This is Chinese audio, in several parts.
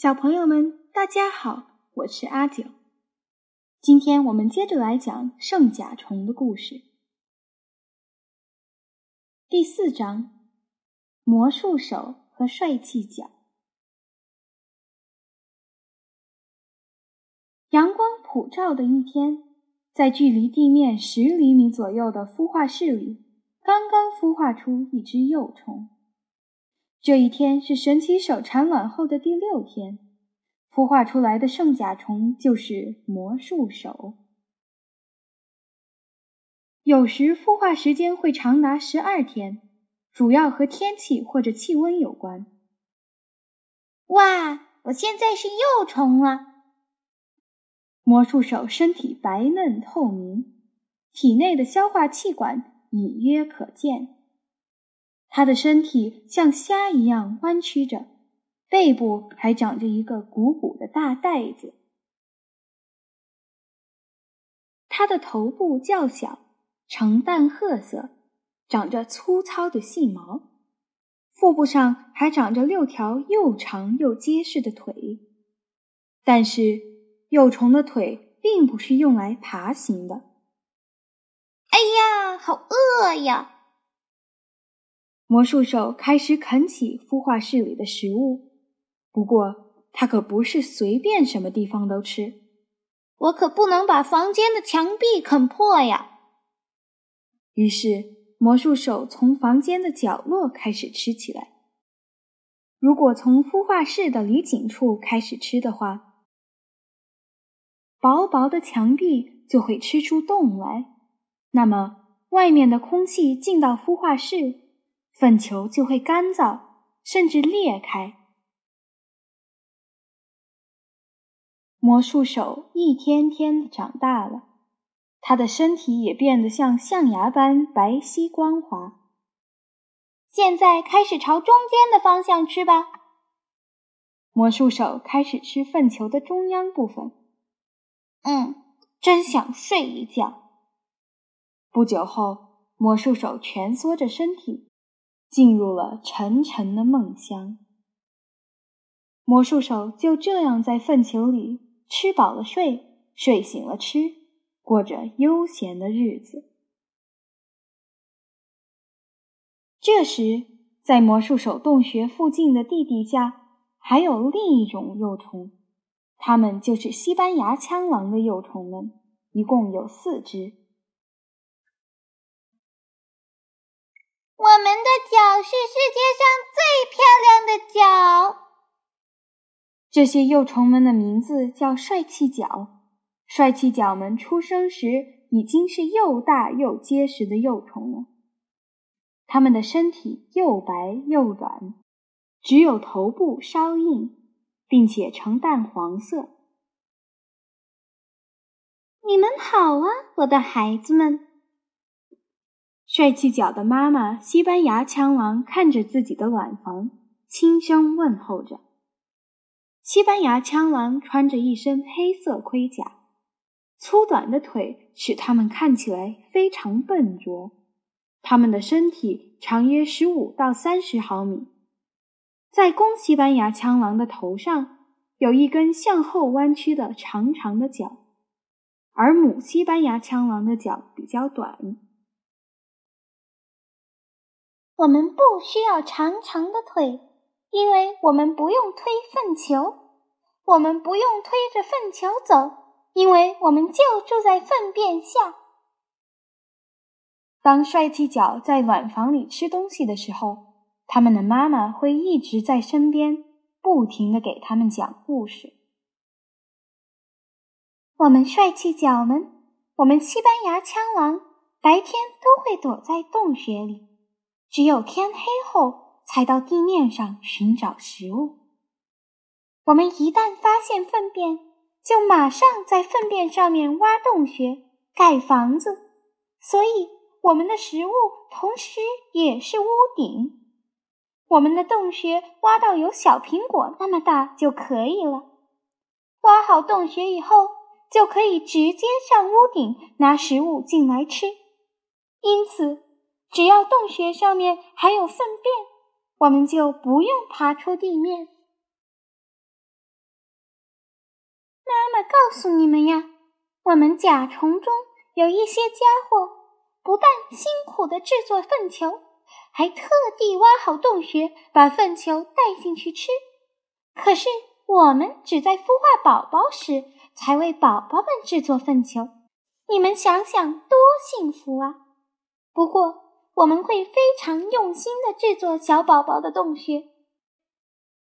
小朋友们，大家好，我是阿九。今天我们接着来讲圣甲虫的故事。第四章：魔术手和帅气脚。阳光普照的一天，在距离地面十厘米左右的孵化室里，刚刚孵化出一只幼虫。这一天是神奇手产卵后的第六天，孵化出来的圣甲虫就是魔术手。有时孵化时间会长达十二天，主要和天气或者气温有关。哇，我现在是幼虫了。魔术手身体白嫩透明，体内的消化气管隐约可见。它的身体像虾一样弯曲着，背部还长着一个鼓鼓的大袋子。它的头部较小，呈淡褐色，长着粗糙的细毛，腹部上还长着六条又长又结实的腿。但是，幼虫的腿并不是用来爬行的。哎呀，好饿呀！魔术手开始啃起孵化室里的食物，不过他可不是随便什么地方都吃。我可不能把房间的墙壁啃破呀！于是魔术手从房间的角落开始吃起来。如果从孵化室的离井处开始吃的话，薄薄的墙壁就会吃出洞来，那么外面的空气进到孵化室。粪球就会干燥，甚至裂开。魔术手一天天的长大了，他的身体也变得像象牙般白皙光滑。现在开始朝中间的方向吃吧。魔术手开始吃粪球的中央部分。嗯，真想睡一觉。不久后，魔术手蜷缩着身体。进入了沉沉的梦乡。魔术手就这样在粪球里吃饱了睡，睡醒了吃，过着悠闲的日子。这时，在魔术手洞穴附近的地底下，还有另一种幼虫，它们就是西班牙枪狼的幼虫们，一共有四只。我们的脚是世界上最漂亮的脚。这些幼虫们的名字叫帅气脚。帅气脚们出生时已经是又大又结实的幼虫了。它们的身体又白又软，只有头部稍硬，并且呈淡黄色。你们好啊，我的孩子们。帅气脚的妈妈西班牙枪狼看着自己的卵房，轻声问候着。西班牙枪狼穿着一身黑色盔甲，粗短的腿使它们看起来非常笨拙。它们的身体长约十五到三十毫米，在公西班牙枪狼的头上有一根向后弯曲的长长的角，而母西班牙枪狼的角比较短。我们不需要长长的腿，因为我们不用推粪球；我们不用推着粪球走，因为我们就住在粪便下。当帅气脚在暖房里吃东西的时候，他们的妈妈会一直在身边，不停的给他们讲故事。我们帅气脚们，我们西班牙枪王，白天都会躲在洞穴里。只有天黑后才到地面上寻找食物。我们一旦发现粪便，就马上在粪便上面挖洞穴、盖房子。所以，我们的食物同时也是屋顶。我们的洞穴挖到有小苹果那么大就可以了。挖好洞穴以后，就可以直接上屋顶拿食物进来吃。因此。只要洞穴上面还有粪便，我们就不用爬出地面。妈妈告诉你们呀，我们甲虫中有一些家伙，不但辛苦的制作粪球，还特地挖好洞穴，把粪球带进去吃。可是我们只在孵化宝宝时才为宝宝们制作粪球，你们想想多幸福啊！不过我们会非常用心的制作小宝宝的洞穴。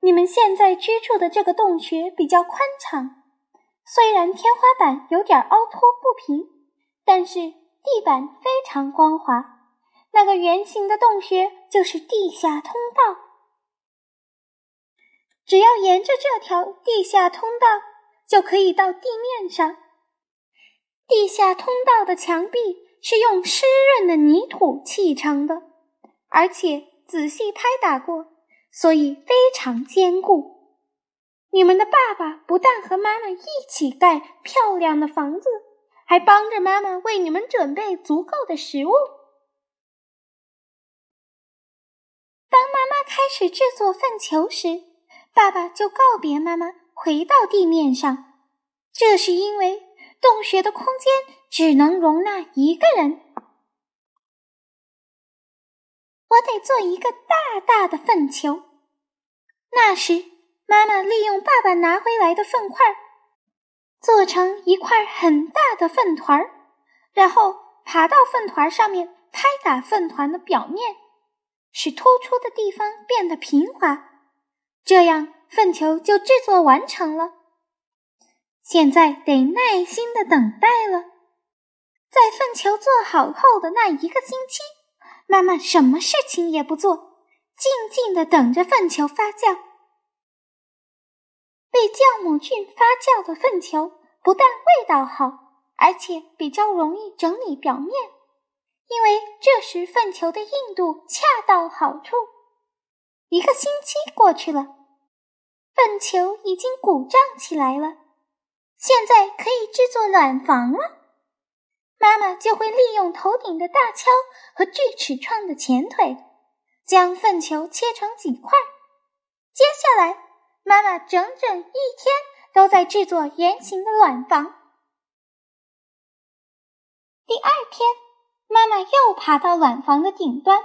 你们现在居住的这个洞穴比较宽敞，虽然天花板有点凹凸不平，但是地板非常光滑。那个圆形的洞穴就是地下通道。只要沿着这条地下通道，就可以到地面上。地下通道的墙壁是用湿润的泥土砌成的，而且仔细拍打过，所以非常坚固。你们的爸爸不但和妈妈一起盖漂亮的房子，还帮着妈妈为你们准备足够的食物。当妈妈开始制作粪球时，爸爸就告别妈妈，回到地面上。这是因为洞穴的空间只能容纳一个人。我得做一个大大的粪球。那时，妈妈利用爸爸拿回来的粪块，做成一块很大的粪团儿，然后爬到粪团上面，拍打粪团的表面，使突出的地方变得平滑。这样，粪球就制作完成了。现在得耐心的等待了。在粪球做好后的那一个星期，妈妈什么事情也不做，静静的等着粪球发酵。被酵母菌发酵的粪球不但味道好，而且比较容易整理表面，因为这时粪球的硬度恰到好处。一个星期过去了。粪球已经鼓胀起来了，现在可以制作暖房了。妈妈就会利用头顶的大锹和锯齿状的前腿，将粪球切成几块。接下来，妈妈整整一天都在制作圆形的卵房。第二天，妈妈又爬到卵房的顶端，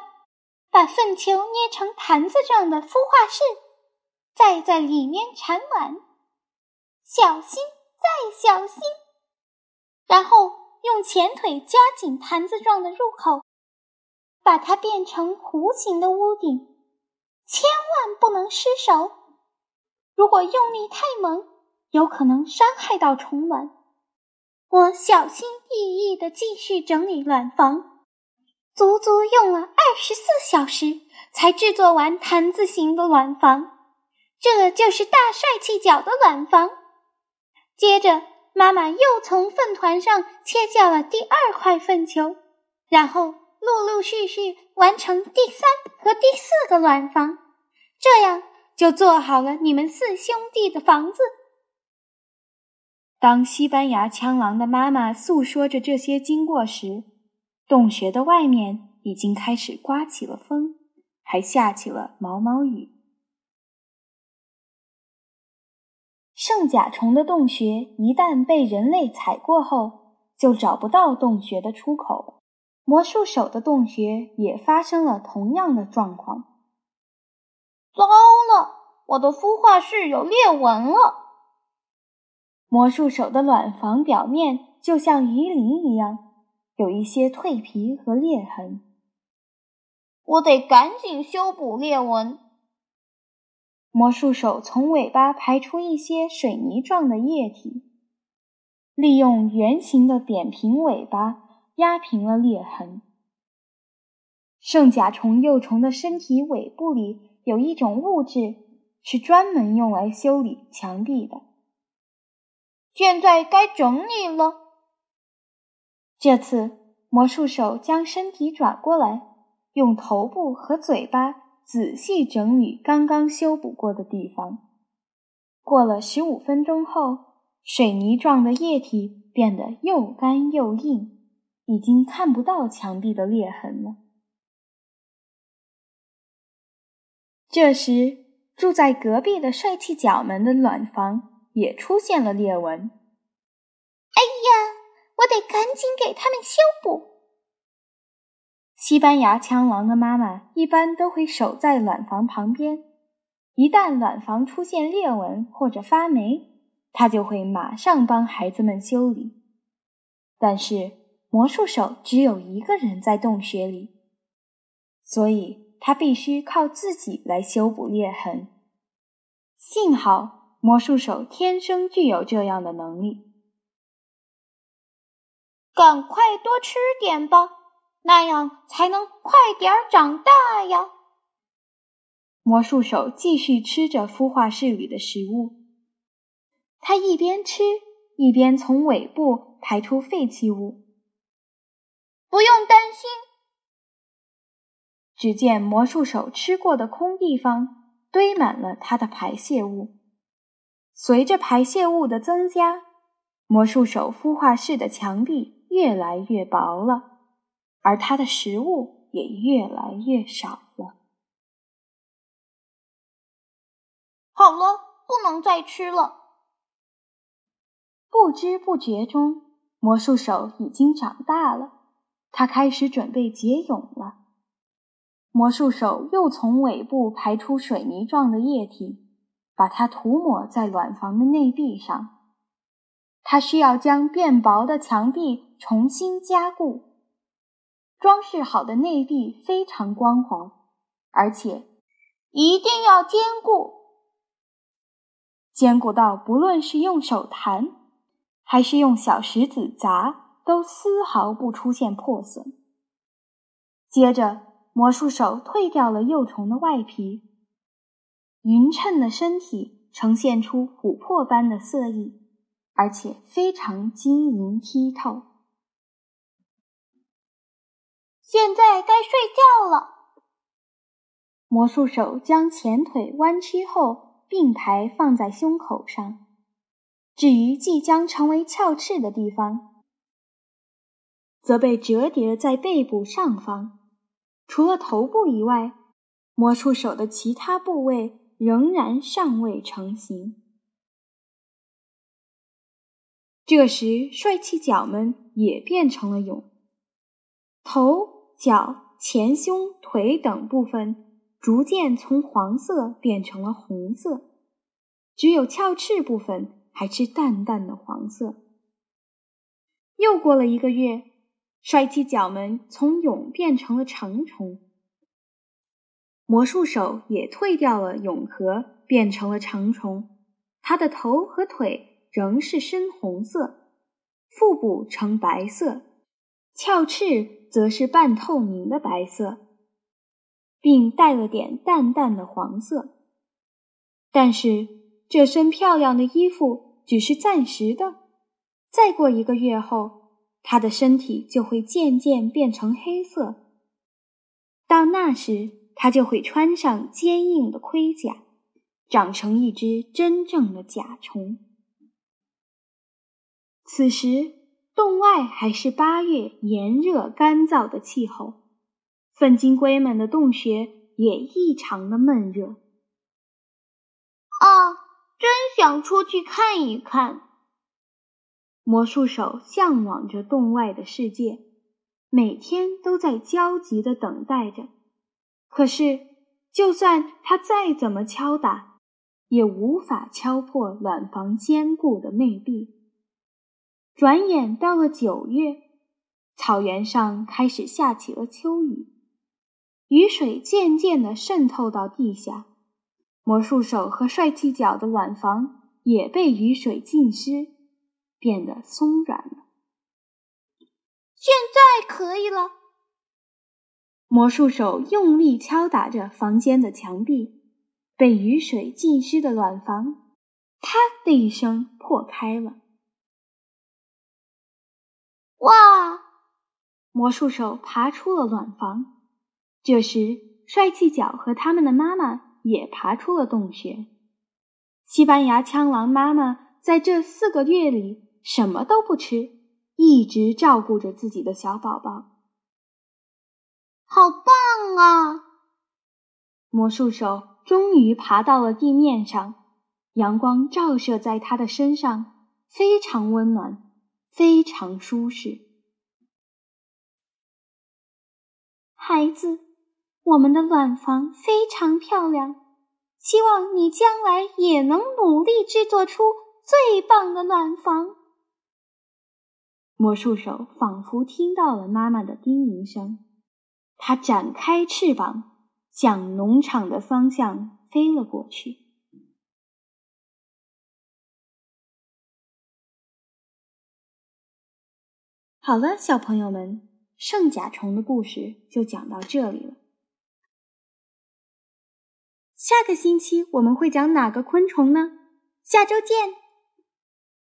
把粪球捏成坛子状的孵化室。再在里面产卵，小心再小心，然后用前腿夹紧坛子状的入口，把它变成弧形的屋顶。千万不能失手，如果用力太猛，有可能伤害到虫卵。我小心翼翼地继续整理卵房，足足用了二十四小时才制作完坛子形的卵房。这就是大帅气角的卵房。接着，妈妈又从粪团上切下了第二块粪球，然后陆陆续续完成第三和第四个卵房，这样就做好了你们四兄弟的房子。当西班牙枪狼的妈妈诉说着这些经过时，洞穴的外面已经开始刮起了风，还下起了毛毛雨。圣甲虫的洞穴一旦被人类踩过后，就找不到洞穴的出口。魔术手的洞穴也发生了同样的状况。糟了，我的孵化室有裂纹了。魔术手的卵房表面就像鱼鳞一样，有一些蜕皮和裂痕。我得赶紧修补裂纹。魔术手从尾巴排出一些水泥状的液体，利用圆形的扁平尾巴压平了裂痕。圣甲虫幼虫的身体尾部里有一种物质，是专门用来修理墙壁的。现在该整理了。这次魔术手将身体转过来，用头部和嘴巴。仔细整理刚刚修补过的地方。过了十五分钟后，水泥状的液体变得又干又硬，已经看不到墙壁的裂痕了。这时，住在隔壁的帅气角门的暖房也出现了裂纹。哎呀，我得赶紧给他们修补。西班牙枪王的妈妈一般都会守在卵房旁边，一旦卵房出现裂纹或者发霉，她就会马上帮孩子们修理。但是魔术手只有一个人在洞穴里，所以他必须靠自己来修补裂痕。幸好魔术手天生具有这样的能力。赶快多吃点吧，那样才能快点儿长大呀！魔术手继续吃着孵化室里的食物，他一边吃一边从尾部排出废弃物。不用担心，只见魔术手吃过的空地方堆满了他的排泄物。随着排泄物的增加，魔术手孵化室的墙壁越来越薄了，而它的食物也越来越少了。好了，不能再吃了。不知不觉中，魔术手已经长大了。他开始准备结蛹了。魔术手又从尾部排出水泥状的液体，把它涂抹在卵房的内壁上。他需要将变薄的墙壁重新加固。装饰好的内壁非常光滑，而且一定要坚固，坚固到不论是用手弹，还是用小石子砸。都丝毫不出现破损。接着，魔术手退掉了幼虫的外皮，匀称的身体呈现出琥珀般的色艺，而且非常晶莹剔透。现在该睡觉了。魔术手将前腿弯曲后并排放在胸口上，至于即将成为翘翅的地方。则被折叠在背部上方，除了头部以外，魔术手的其他部位仍然尚未成型。这时，帅气脚们也变成了蛹，头、脚、前胸、腿等部分逐渐从黄色变成了红色，只有鞘翅部分还是淡淡的黄色。又过了一个月。帅气角们从蛹变成了成虫，魔术手也退掉了蛹壳，变成了成虫。它的头和腿仍是深红色，腹部呈白色，鞘翅则是半透明的白色，并带了点淡淡的黄色。但是这身漂亮的衣服只是暂时的，再过一个月后。他的身体就会渐渐变成黑色，到那时，他就会穿上坚硬的盔甲，长成一只真正的甲虫。此时，洞外还是八月炎热干燥的气候，粪金龟们的洞穴也异常的闷热。啊，真想出去看一看。魔术手向往着洞外的世界，每天都在焦急的等待着。可是，就算他再怎么敲打，也无法敲破卵房坚固的内壁。转眼到了九月，草原上开始下起了秋雨，雨水渐渐地渗透到地下，魔术手和帅气脚的卵房也被雨水浸湿。变得松软了。现在可以了。魔术手用力敲打着房间的墙壁，被雨水浸湿的卵房“啪”的一声破开了。哇！魔术手爬出了卵房。这时，帅气角和他们的妈妈也爬出了洞穴。西班牙枪狼妈妈在这四个月里。什么都不吃，一直照顾着自己的小宝宝。好棒啊！魔术手终于爬到了地面上，阳光照射在他的身上，非常温暖，非常舒适。孩子，我们的暖房非常漂亮，希望你将来也能努力制作出最棒的暖房。魔术手仿佛听到了妈妈的叮咛声，它展开翅膀，向农场的方向飞了过去。好了，小朋友们，圣甲虫的故事就讲到这里了。下个星期我们会讲哪个昆虫呢？下周见。